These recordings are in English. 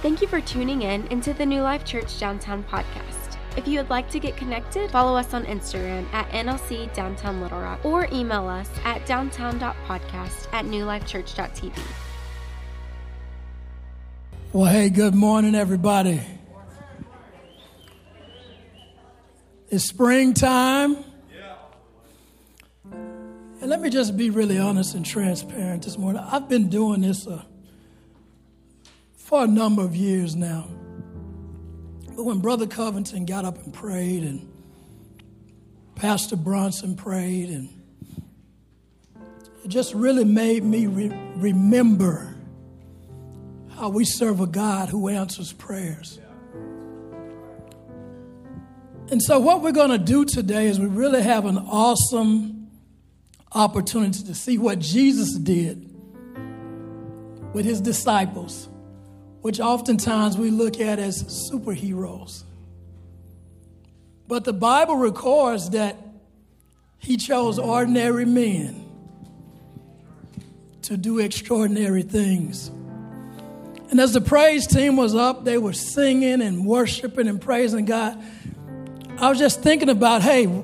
Thank you for tuning in into the New Life Church Downtown podcast. If you would like to get connected, follow us on Instagram at NLC Downtown Little Rock or email us at downtown.podcast at newlifechurch.tv. Well, hey, good morning, everybody. It's springtime. And let me just be really honest and transparent this morning. I've been doing this uh, for a number of years now. But when Brother Covington got up and prayed, and Pastor Bronson prayed, and it just really made me re- remember how we serve a God who answers prayers. And so, what we're going to do today is we really have an awesome opportunity to see what Jesus did with his disciples which oftentimes we look at as superheroes. But the Bible records that he chose ordinary men to do extraordinary things. And as the praise team was up, they were singing and worshiping and praising God. I was just thinking about hey,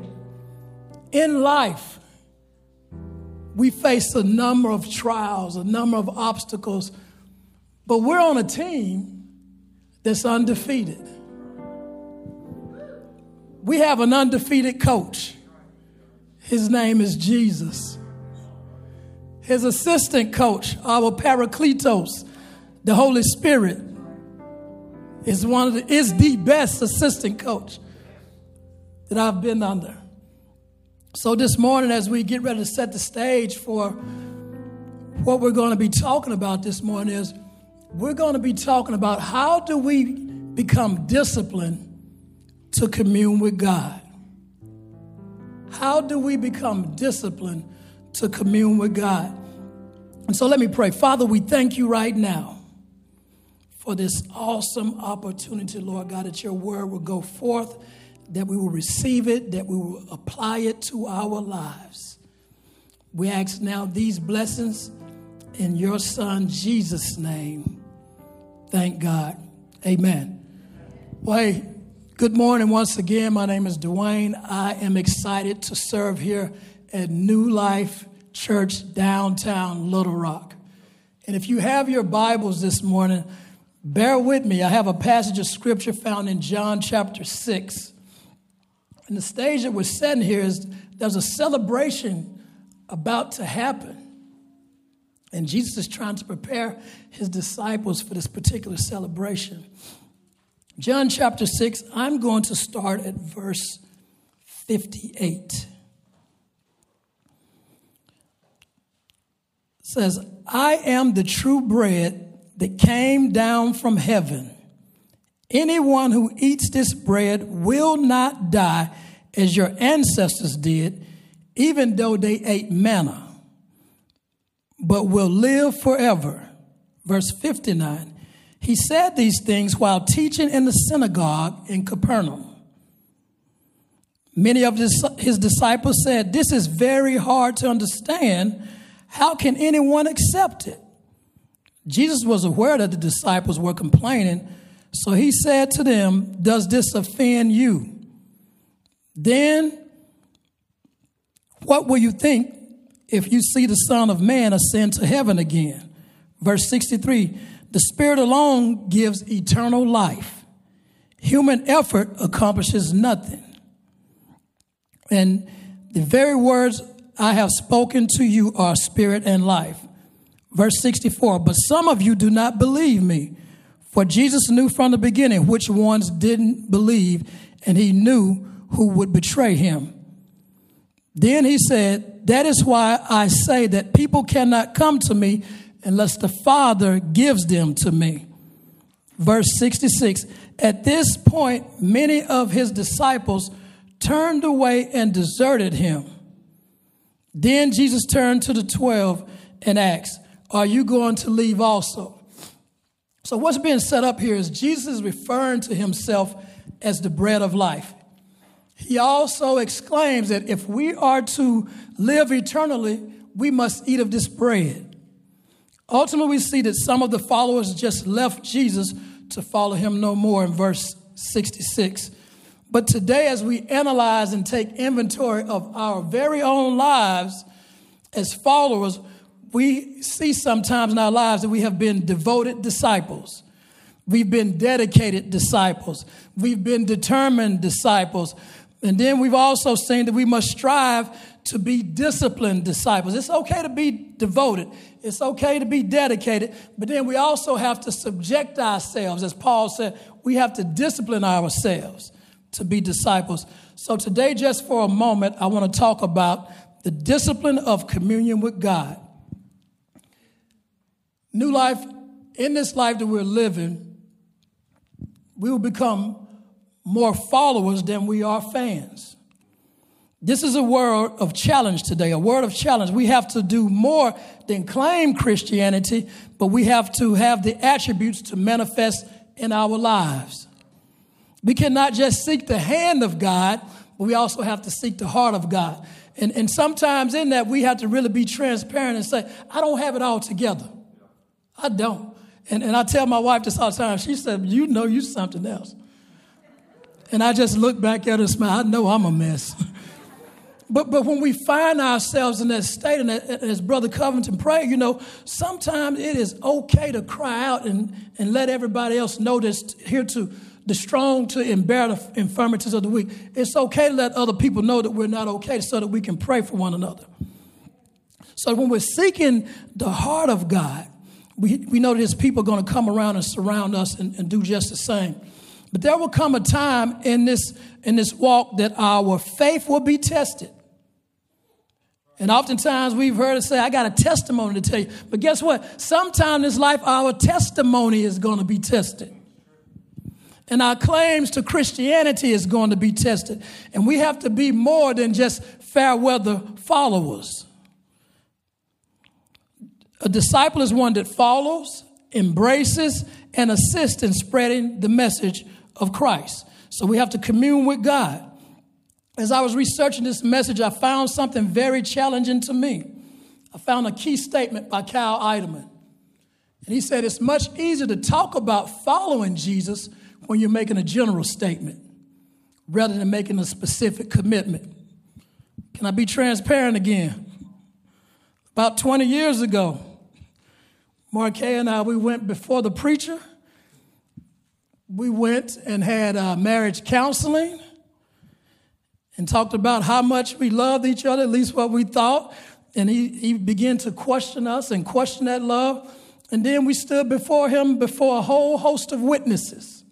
in life, we face a number of trials, a number of obstacles but we're on a team that's undefeated. We have an undefeated coach. His name is Jesus. His assistant coach, our Parakletos, the Holy Spirit, is one of the, is the best assistant coach that I've been under. So this morning, as we get ready to set the stage for what we're going to be talking about this morning, is we're going to be talking about how do we become disciplined to commune with God? How do we become disciplined to commune with God? And so let me pray. Father, we thank you right now for this awesome opportunity, Lord God, that your word will go forth, that we will receive it, that we will apply it to our lives. We ask now these blessings in your son Jesus' name. Thank God. Amen. Well, hey, good morning once again. My name is Dwayne. I am excited to serve here at New Life Church downtown Little Rock. And if you have your Bibles this morning, bear with me. I have a passage of scripture found in John chapter 6. And the stage that we're setting here is there's a celebration about to happen. And Jesus is trying to prepare his disciples for this particular celebration. John chapter 6, I'm going to start at verse 58. It says, I am the true bread that came down from heaven. Anyone who eats this bread will not die as your ancestors did, even though they ate manna but will live forever. Verse 59. He said these things while teaching in the synagogue in Capernaum. Many of his, disciples said, This is very hard to understand. How can anyone accept it? Jesus was aware that the disciples were complaining, so he said to them, Does this offend you? Then, what will you think if you see the Son of Man ascend to heaven again. Verse 63 The Spirit alone gives eternal life. Human effort accomplishes nothing. And the very words I have spoken to you are spirit and life. Verse 64 But some of you do not believe me. For Jesus knew from the beginning which ones didn't believe, and he knew who would betray him. Then he said, that is why I say that people cannot come to me unless the Father gives them to me. Verse 66 At this point, many of his disciples turned away and deserted him. Then Jesus turned to the 12 and asked, Are you going to leave also? So, what's being set up here is Jesus is referring to himself as the bread of life. He also exclaims that if we are to live eternally, we must eat of this bread. Ultimately, we see that some of the followers just left Jesus to follow him no more in verse 66. But today, as we analyze and take inventory of our very own lives as followers, we see sometimes in our lives that we have been devoted disciples. We've been dedicated disciples. We've been determined disciples. And then we've also seen that we must strive to be disciplined disciples. It's okay to be devoted, it's okay to be dedicated, but then we also have to subject ourselves. As Paul said, we have to discipline ourselves to be disciples. So today, just for a moment, I want to talk about the discipline of communion with God. New life, in this life that we're living, we will become more followers than we are fans. This is a word of challenge today, a word of challenge. We have to do more than claim Christianity, but we have to have the attributes to manifest in our lives. We cannot just seek the hand of God, but we also have to seek the heart of God. And, and sometimes in that, we have to really be transparent and say, I don't have it all together. I don't. And, and I tell my wife this all the time. She said, You know, you're something else. And I just look back at her and smile. I know I'm a mess. But, but when we find ourselves in that state, and as Brother Covington prayed, you know, sometimes it is okay to cry out and, and let everybody else know this here to the strong to embear the infirmities of the weak. It's okay to let other people know that we're not okay so that we can pray for one another. So when we're seeking the heart of God, we, we know that his people are going to come around and surround us and, and do just the same. But there will come a time in this, in this walk that our faith will be tested. And oftentimes we've heard it say, I got a testimony to tell you. But guess what? Sometime in this life, our testimony is going to be tested. And our claims to Christianity is going to be tested. And we have to be more than just fair weather followers. A disciple is one that follows, embraces, and assists in spreading the message of Christ. So we have to commune with God. As I was researching this message, I found something very challenging to me. I found a key statement by Kyle Idleman. And he said, It's much easier to talk about following Jesus when you're making a general statement rather than making a specific commitment. Can I be transparent again? About 20 years ago, Marquet and I, we went before the preacher we went and had uh, marriage counseling and talked about how much we loved each other, at least what we thought. And he, he began to question us and question that love. And then we stood before him before a whole host of witnesses.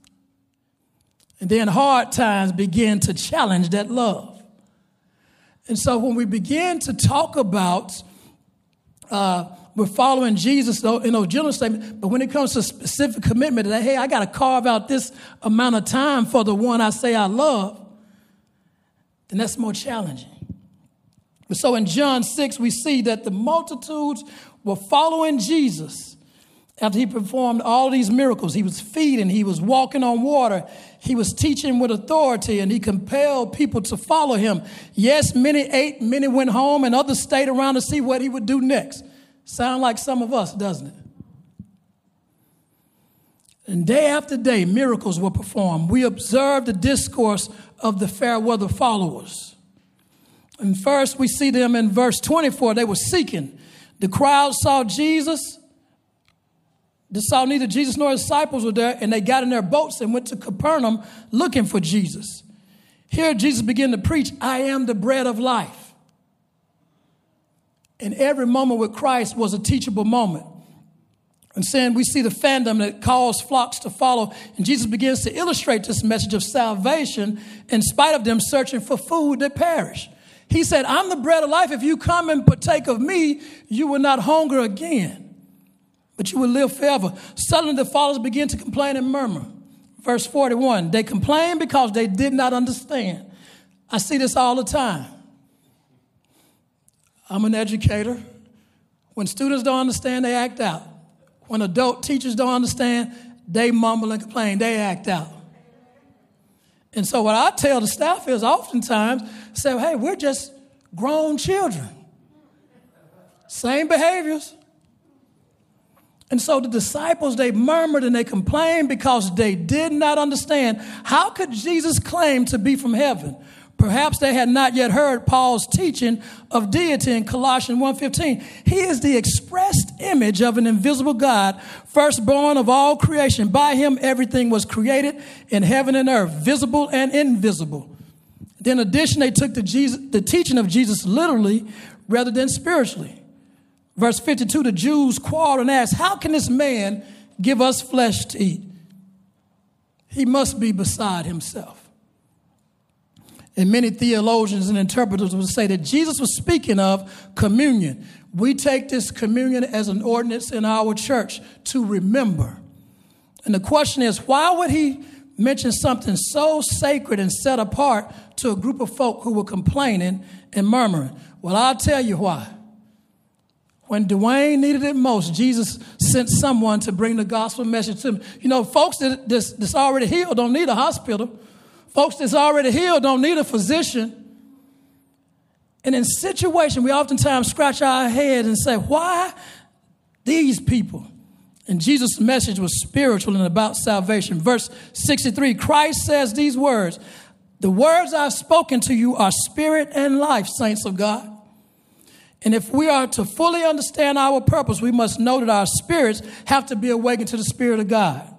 And then hard times began to challenge that love. And so when we began to talk about uh, we're following Jesus in those general statements, but when it comes to specific commitment that, hey, I got to carve out this amount of time for the one I say I love, then that's more challenging. So in John 6, we see that the multitudes were following Jesus after he performed all these miracles. He was feeding, he was walking on water, he was teaching with authority, and he compelled people to follow him. Yes, many ate, many went home, and others stayed around to see what he would do next. Sound like some of us, doesn't it? And day after day, miracles were performed. We observed the discourse of the fair weather followers. And first, we see them in verse 24. They were seeking. The crowd saw Jesus. They saw neither Jesus nor his disciples were there, and they got in their boats and went to Capernaum looking for Jesus. Here, Jesus began to preach, I am the bread of life. And every moment with Christ was a teachable moment. And saying we see the fandom that calls flocks to follow. And Jesus begins to illustrate this message of salvation in spite of them searching for food that perish. He said, I'm the bread of life. If you come and partake of me, you will not hunger again, but you will live forever. Suddenly the followers begin to complain and murmur. Verse 41 they complain because they did not understand. I see this all the time. I'm an educator. When students don't understand, they act out. When adult teachers don't understand, they mumble and complain, they act out. And so, what I tell the staff is oftentimes say, hey, we're just grown children. Same behaviors. And so the disciples, they murmured and they complained because they did not understand how could Jesus claim to be from heaven? Perhaps they had not yet heard Paul's teaching of deity in Colossians 1:15. He is the expressed image of an invisible God, firstborn of all creation. By him everything was created in heaven and earth, visible and invisible. Then in addition, they took the, Jesus, the teaching of Jesus literally rather than spiritually. Verse 52, the Jews quarreled and asked, How can this man give us flesh to eat? He must be beside himself. And many theologians and interpreters would say that Jesus was speaking of communion. We take this communion as an ordinance in our church to remember. And the question is, why would he mention something so sacred and set apart to a group of folk who were complaining and murmuring? Well, I'll tell you why. When Dwayne needed it most, Jesus sent someone to bring the gospel message to him. You know, folks that, that's, that's already healed don't need a hospital. Folks that's already healed don't need a physician. And in situation, we oftentimes scratch our head and say, why these people? And Jesus' message was spiritual and about salvation. Verse 63, Christ says these words, the words I've spoken to you are spirit and life, saints of God. And if we are to fully understand our purpose, we must know that our spirits have to be awakened to the Spirit of God.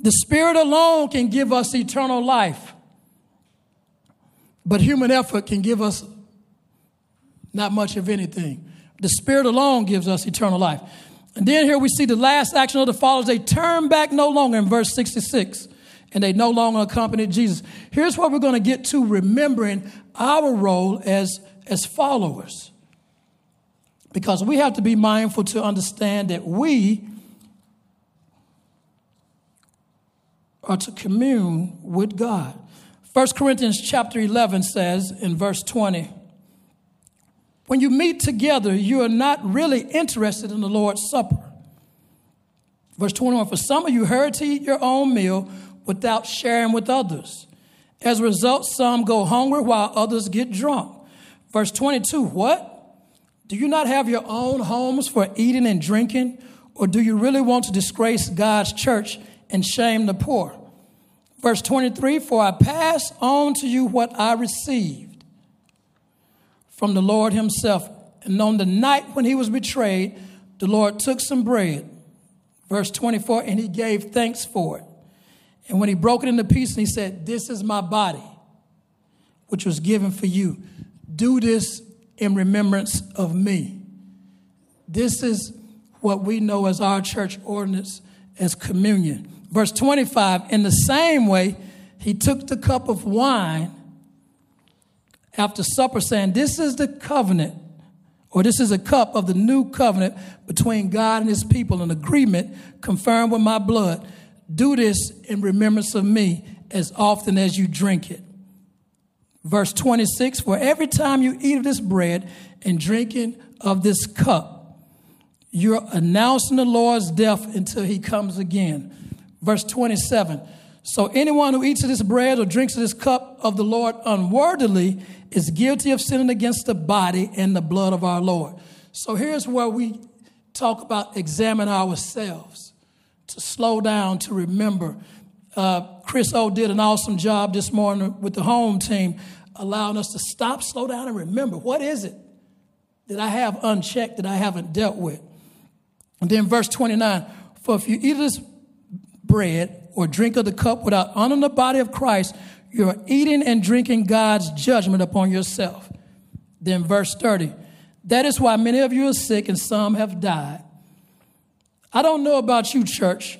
The Spirit alone can give us eternal life, but human effort can give us not much of anything. The Spirit alone gives us eternal life. And then here we see the last action of the followers. They turn back no longer in verse 66 and they no longer accompanied Jesus. Here's what we're going to get to remembering our role as, as followers because we have to be mindful to understand that we are to commune with God. 1 Corinthians chapter 11 says in verse 20, when you meet together, you are not really interested in the Lord's Supper. Verse 21, for some of you heard to eat your own meal without sharing with others. As a result, some go hungry while others get drunk. Verse 22, what? Do you not have your own homes for eating and drinking? Or do you really want to disgrace God's church and shame the poor? Verse 23 For I pass on to you what I received from the Lord Himself. And on the night when He was betrayed, the Lord took some bread. Verse 24 And He gave thanks for it. And when He broke it into pieces, He said, This is my body, which was given for you. Do this in remembrance of me. This is what we know as our church ordinance as communion. Verse 25, in the same way, he took the cup of wine after supper, saying, This is the covenant, or this is a cup of the new covenant between God and his people, an agreement confirmed with my blood. Do this in remembrance of me as often as you drink it. Verse 26 For every time you eat of this bread and drinking of this cup, you're announcing the Lord's death until he comes again. Verse 27 So anyone who eats of this bread or drinks of this cup of the Lord unworthily is guilty of sinning against the body and the blood of our Lord. So here's where we talk about examine ourselves, to slow down, to remember. Uh, Chris O did an awesome job this morning with the home team allowing us to stop, slow down, and remember what is it that I have unchecked that I haven't dealt with. And then verse 29 For if you eat this bread or drink of the cup without honoring the body of Christ, you're eating and drinking God's judgment upon yourself. Then verse 30 That is why many of you are sick and some have died. I don't know about you, church,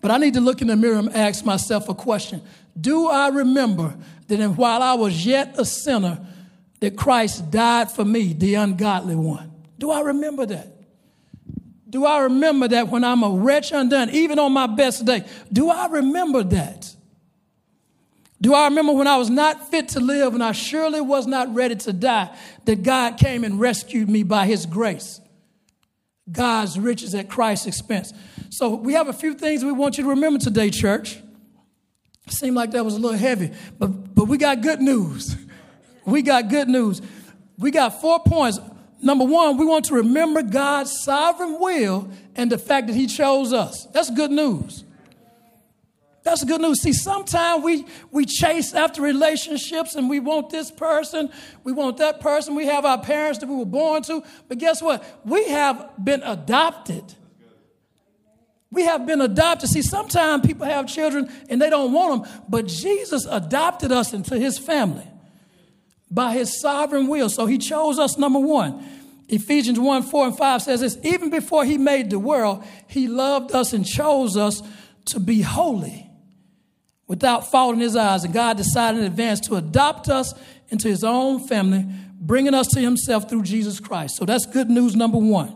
but I need to look in the mirror and ask myself a question Do I remember that while I was yet a sinner, that Christ died for me, the ungodly one. Do I remember that? Do I remember that when I'm a wretch undone, even on my best day? Do I remember that? Do I remember when I was not fit to live and I surely was not ready to die, that God came and rescued me by his grace? God's riches at Christ's expense. So we have a few things we want you to remember today, church. Seemed like that was a little heavy, but, but we got good news. We got good news. We got four points. Number one, we want to remember God's sovereign will and the fact that He chose us. That's good news. That's good news. See, sometimes we, we chase after relationships and we want this person, we want that person, we have our parents that we were born to. But guess what? We have been adopted. We have been adopted. See, sometimes people have children and they don't want them, but Jesus adopted us into his family by his sovereign will. So he chose us, number one. Ephesians 1 4 and 5 says this even before he made the world, he loved us and chose us to be holy without fault in his eyes. And God decided in advance to adopt us into his own family, bringing us to himself through Jesus Christ. So that's good news, number one.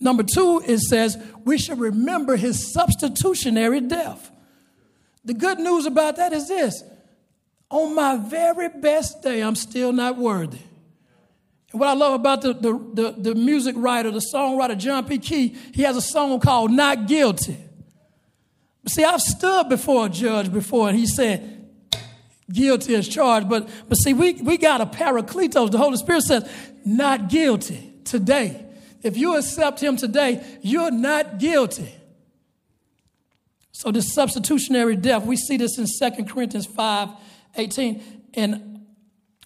Number two, it says we should remember his substitutionary death. The good news about that is this on my very best day, I'm still not worthy. And what I love about the, the, the, the music writer, the songwriter, John P. Kee, he has a song called Not Guilty. See, I've stood before a judge before, and he said, guilty as charged. But, but see, we, we got a paracletos. The Holy Spirit says, not guilty today. If you accept him today, you're not guilty. So this substitutionary death, we see this in 2 Corinthians 5, 18. And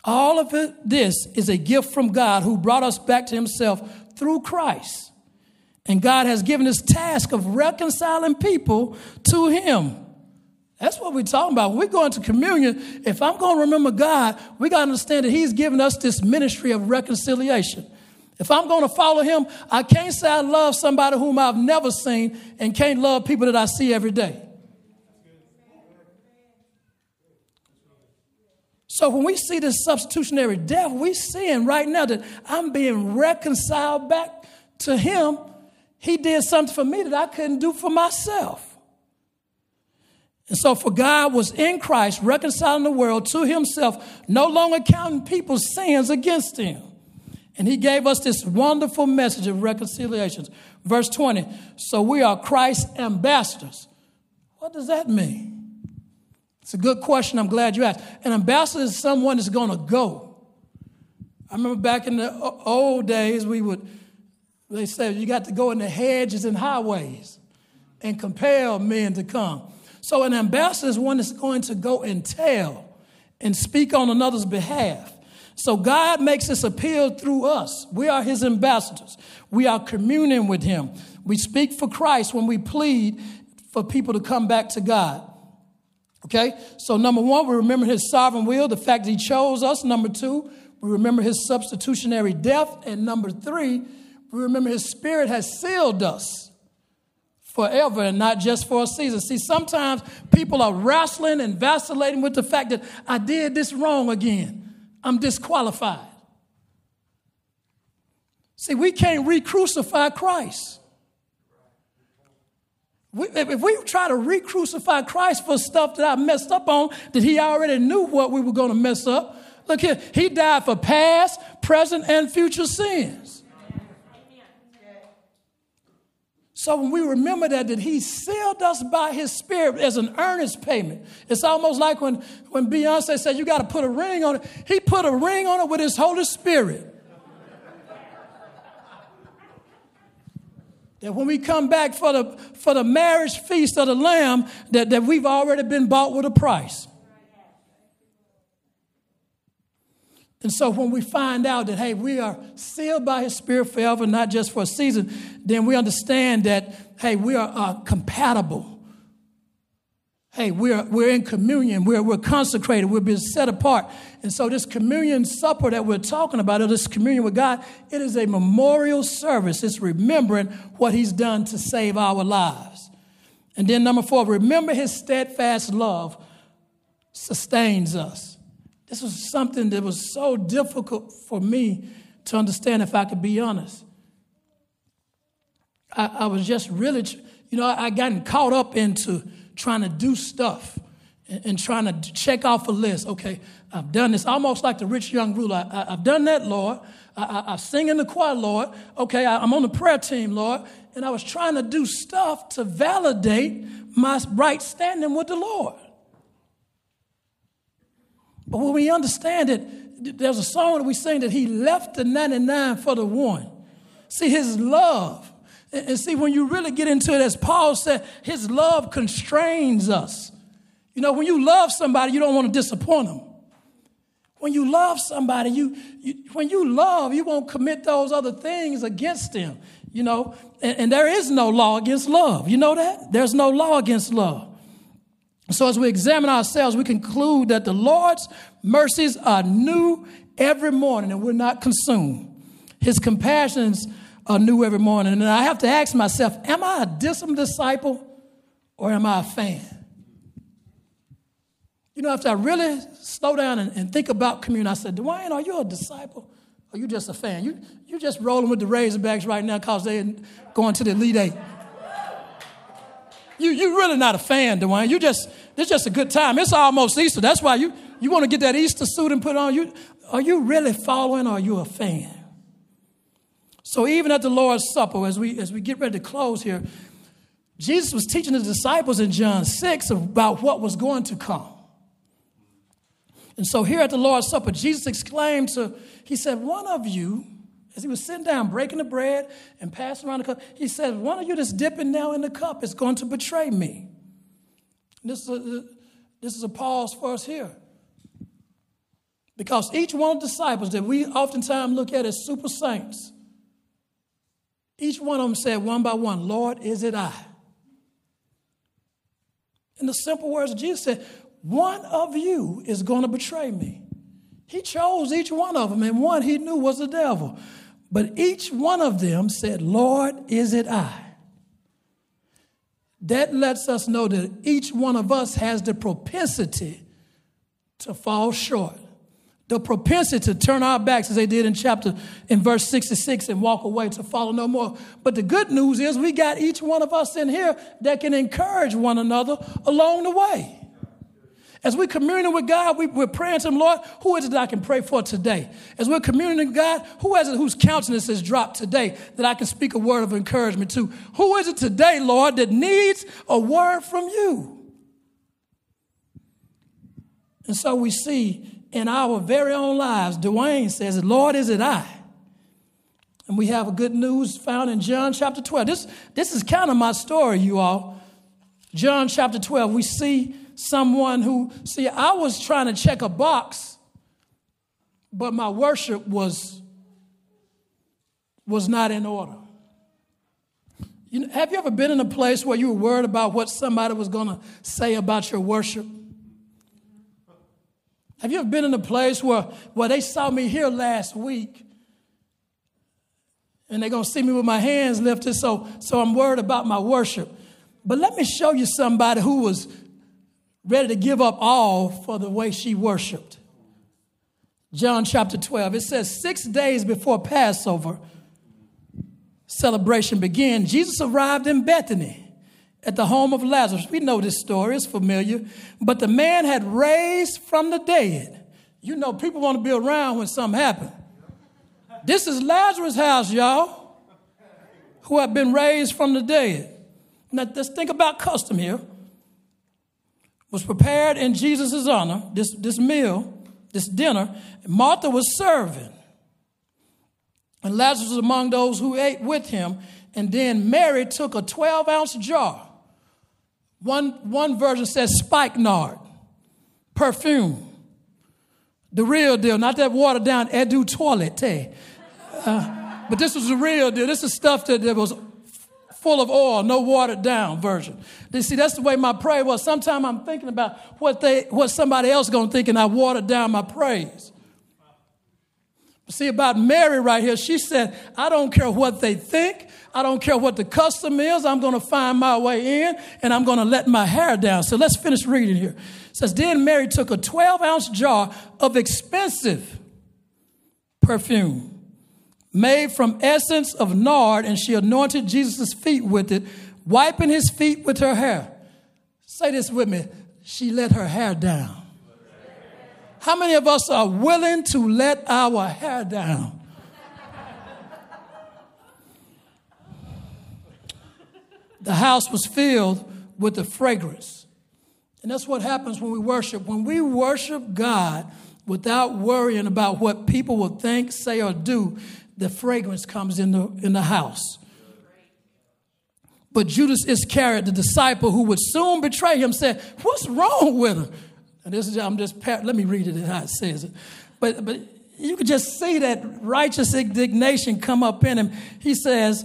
all of it, this is a gift from God who brought us back to himself through Christ. And God has given this task of reconciling people to Him. That's what we're talking about. When we go into communion, if I'm going to remember God, we got to understand that He's given us this ministry of reconciliation. If I'm going to follow Him, I can't say I love somebody whom I've never seen and can't love people that I see every day. So when we see this substitutionary death, we're seeing right now that I'm being reconciled back to Him he did something for me that I couldn't do for myself. And so, for God was in Christ, reconciling the world to himself, no longer counting people's sins against him. And he gave us this wonderful message of reconciliation. Verse 20 So we are Christ's ambassadors. What does that mean? It's a good question. I'm glad you asked. An ambassador is someone that's going to go. I remember back in the old days, we would they said you got to go in the hedges and highways and compel men to come. So an ambassador is one that's going to go and tell and speak on another's behalf. So God makes this appeal through us. We are his ambassadors. We are communing with him. We speak for Christ when we plead for people to come back to God. Okay? So number 1, we remember his sovereign will, the fact that he chose us. Number 2, we remember his substitutionary death and number 3, we remember his spirit has sealed us forever and not just for a season. See, sometimes people are wrestling and vacillating with the fact that I did this wrong again. I'm disqualified. See, we can't re crucify Christ. We, if we try to re crucify Christ for stuff that I messed up on, that he already knew what we were going to mess up. Look here, he died for past, present, and future sins. So when we remember that, that he sealed us by his spirit as an earnest payment. It's almost like when, when Beyonce said, you got to put a ring on it. He put a ring on it with his Holy Spirit. That when we come back for the, for the marriage feast of the Lamb, that, that we've already been bought with a price. And so when we find out that, hey, we are sealed by his spirit forever, not just for a season, then we understand that, hey, we are uh, compatible. Hey, we're, we're in communion. We're, we're consecrated. We're being set apart. And so this communion supper that we're talking about, or this communion with God, it is a memorial service. It's remembering what he's done to save our lives. And then number four, remember his steadfast love sustains us. This was something that was so difficult for me to understand, if I could be honest. I, I was just really, you know, I, I gotten caught up into trying to do stuff and, and, trying to check off a list. Okay, I've done this, almost like the rich young ruler. I, have done that, Lord. I, I, sing in the choir, Lord. Okay, I, I'm on the prayer team, Lord. And I was trying to do stuff to validate my right standing with the Lord. But when we understand it, there's a song that we sing that he left the 99 for the one. See, his love. And see, when you really get into it, as Paul said, his love constrains us. You know, when you love somebody, you don't want to disappoint them. When you love somebody, you, you when you love, you won't commit those other things against them. You know, and, and there is no law against love. You know that? There's no law against love. So as we examine ourselves, we conclude that the Lord's mercies are new every morning and we're not consumed. His compassions are new every morning. And I have to ask myself, am I a disciple or am I a fan? You know, after I really slow down and, and think about communion, I said, Dwayne, are you a disciple or you just a fan? You, you're just rolling with the Razorbacks right now because they're going to the Elite Eight. You, you're really not a fan, Dwayne. You just, it's just a good time. It's almost Easter. That's why you, you want to get that Easter suit and put on. You, are you really following or are you a fan? So even at the Lord's Supper, as we, as we get ready to close here, Jesus was teaching the disciples in John 6 about what was going to come. And so here at the Lord's Supper, Jesus exclaimed to, he said, One of you, as he was sitting down breaking the bread and passing around the cup, he said, One of you that's dipping now in the cup is going to betray me. this is a, this is a pause for us here. Because each one of the disciples that we oftentimes look at as super saints, each one of them said one by one, Lord, is it I? In the simple words Jesus said, one of you is going to betray me. He chose each one of them, and one he knew was the devil. But each one of them said, Lord, is it I? That lets us know that each one of us has the propensity to fall short. The propensity to turn our backs as they did in chapter in verse 66 and walk away to follow no more. But the good news is we got each one of us in here that can encourage one another along the way. As we're communing with God, we, are praying to Him, Lord, who is it that I can pray for today? As we're communing with God, who is it whose countenance has dropped today that I can speak a word of encouragement to? Who is it today, Lord, that needs a word from you? And so we see in our very own lives, Dwayne says, Lord, is it I? And we have a good news found in John chapter 12. This, this is kind of my story, you all. John chapter 12, we see someone who, see, I was trying to check a box, but my worship was, was not in order. You know, have you ever been in a place where you were worried about what somebody was going to say about your worship? Have you ever been in a place where, where they saw me here last week and they're going to see me with my hands lifted, so, so I'm worried about my worship? But let me show you somebody who was ready to give up all for the way she worshiped. John chapter 12, it says, Six days before Passover celebration began, Jesus arrived in Bethany at the home of Lazarus. We know this story, it's familiar. But the man had raised from the dead. You know, people want to be around when something happened. This is Lazarus' house, y'all, who had been raised from the dead. Now, let's think about custom here was prepared in Jesus' honor, this, this meal, this dinner. Martha was serving. And Lazarus was among those who ate with him. And then Mary took a 12 ounce jar. One, one version says spikenard, perfume. The real deal, not that watered down eau de toilette. Uh, but this was the real deal. This is stuff that, that was full of oil, no watered down version. You see, that's the way my prayer was. Sometimes I'm thinking about what they, what somebody else gonna think, and I watered down my praise. See about Mary right here, she said, I don't care what they think. I don't care what the custom is. I'm going to find my way in and I'm going to let my hair down. So let's finish reading here. It says, Then Mary took a 12 ounce jar of expensive perfume made from essence of nard, and she anointed Jesus' feet with it, wiping his feet with her hair. Say this with me. She let her hair down. How many of us are willing to let our hair down? the house was filled with the fragrance. And that's what happens when we worship. When we worship God, without worrying about what people will think, say, or do, the fragrance comes in the, in the house. But Judas Iscariot, the disciple who would soon betray him, said, What's wrong with him? And this is, I'm just, let me read it how it says it. But, but you could just see that righteous indignation come up in him. He says,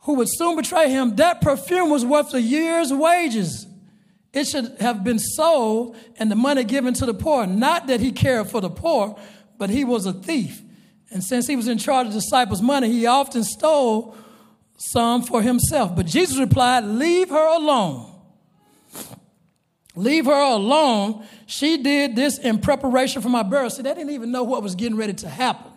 Who would soon betray him, that perfume was worth a year's wages. It should have been sold and the money given to the poor. Not that he cared for the poor, but he was a thief. And since he was in charge of the disciples' money, he often stole some for himself. But Jesus replied, Leave her alone. Leave her alone. She did this in preparation for my burial. See, they didn't even know what was getting ready to happen.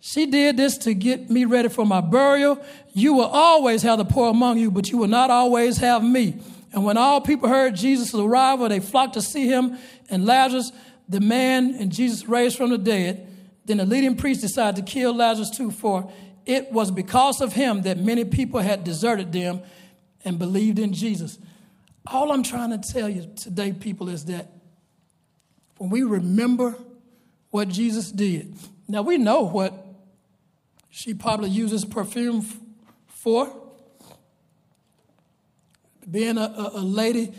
She did this to get me ready for my burial. You will always have the poor among you, but you will not always have me. And when all people heard Jesus' arrival, they flocked to see him and Lazarus, the man and Jesus raised from the dead. Then the leading priest decided to kill Lazarus too, for it was because of him that many people had deserted them and believed in Jesus. All I'm trying to tell you today, people, is that when we remember what Jesus did, now we know what she probably uses perfume for being a, a, a lady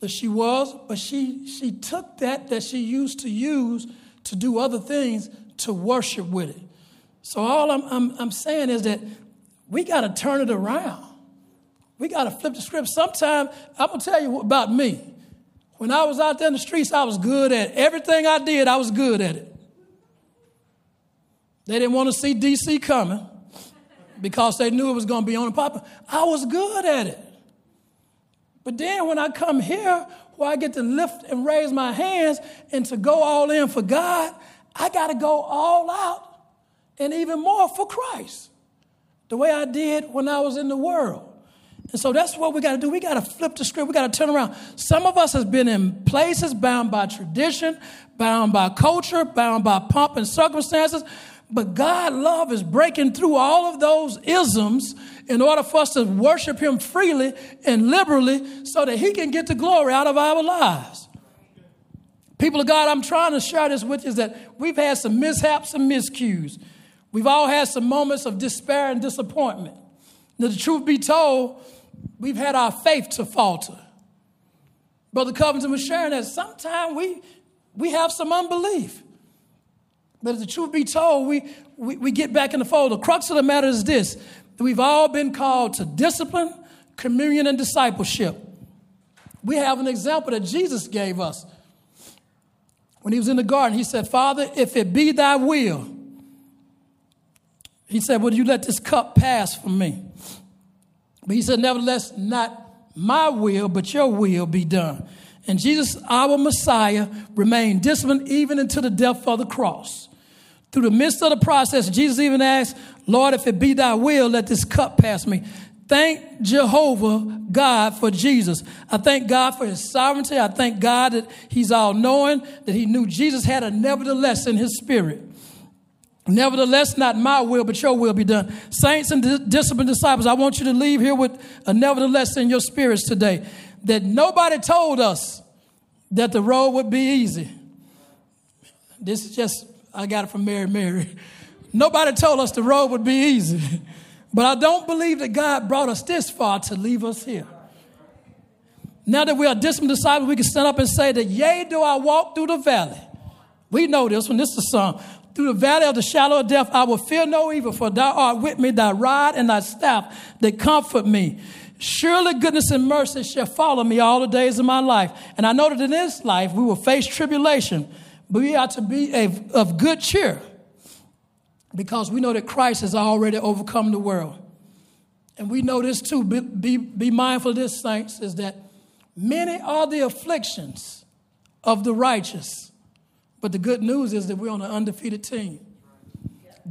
that she was, but she, she took that that she used to use to do other things to worship with it. So all I'm, I'm, I'm saying is that we got to turn it around. We got to flip the script. Sometimes, I'm going to tell you about me. When I was out there in the streets, I was good at it. Everything I did, I was good at it. They didn't want to see DC coming because they knew it was going to be on the pop. I was good at it. But then when I come here, where I get to lift and raise my hands and to go all in for God, I got to go all out and even more for Christ, the way I did when I was in the world. And so that's what we got to do. We got to flip the script. We got to turn around. Some of us has been in places bound by tradition, bound by culture, bound by pomp and circumstances. But God love is breaking through all of those isms in order for us to worship him freely and liberally so that he can get the glory out of our lives. People of God, I'm trying to share this with you is that we've had some mishaps and miscues. We've all had some moments of despair and disappointment. Now, the truth be told, we've had our faith to falter. Brother Covington was sharing that sometimes we, we have some unbelief. But if the truth be told, we, we, we get back in the fold. The crux of the matter is this we've all been called to discipline, communion, and discipleship. We have an example that Jesus gave us. When he was in the garden, he said, Father, if it be thy will, he said, Would you let this cup pass from me? But he said, Nevertheless, not my will, but your will be done. And Jesus, our Messiah, remained disciplined even until the death of the cross. Through the midst of the process, Jesus even asked, Lord, if it be thy will, let this cup pass me. Thank Jehovah God for Jesus. I thank God for his sovereignty. I thank God that he's all knowing, that he knew Jesus had a nevertheless in his spirit. Nevertheless, not my will, but your will be done. Saints and disciplined disciples, I want you to leave here with a nevertheless in your spirits today. That nobody told us that the road would be easy. This is just I got it from Mary Mary. Nobody told us the road would be easy. But I don't believe that God brought us this far to leave us here. Now that we are disciplined disciples, we can stand up and say that, yea, do I walk through the valley. We know this when this is a song. Through the valley of the shadow of death, I will fear no evil, for thou art with me, thy rod and thy staff they comfort me. Surely goodness and mercy shall follow me all the days of my life. And I know that in this life we will face tribulation but we are to be of good cheer because we know that Christ has already overcome the world. And we know this too. Be, be, be mindful of this, saints, is that many are the afflictions of the righteous. But the good news is that we're on an undefeated team.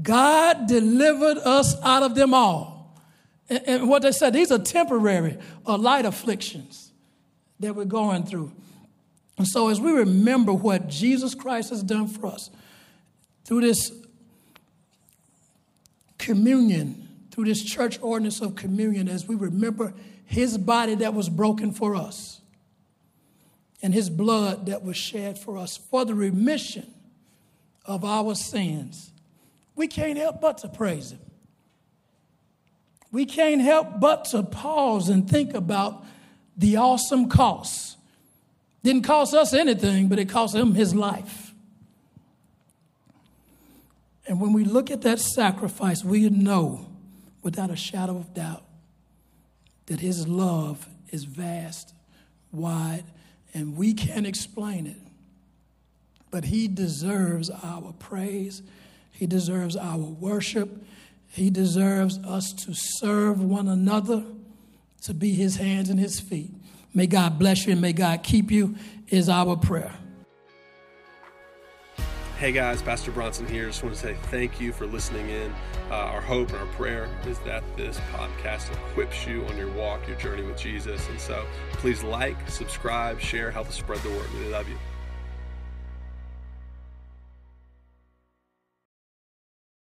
God delivered us out of them all. And, what they said, these are temporary or light afflictions that we're going through. And so, as we remember what Jesus Christ has done for us through this communion, through this church ordinance of communion, as we remember his body that was broken for us, and his blood that was shed for us for the remission of our sins, we can't help but to praise him. We can't help but to pause and think about the awesome cost. Didn't cost us anything, but it cost him his life. And when we look at that sacrifice, we know without a shadow of doubt that his love is vast, wide, and we can't explain it. But he deserves our praise, he deserves our worship, he deserves us to serve one another, to be his hands and his feet. May God bless you and may God keep you, is our prayer. Hey guys, Pastor Bronson here. Just want to say thank you for listening in. Uh, our hope and our prayer is that this podcast equips you on your walk, your journey with Jesus. And so please like, subscribe, share, help us spread the word. We love you.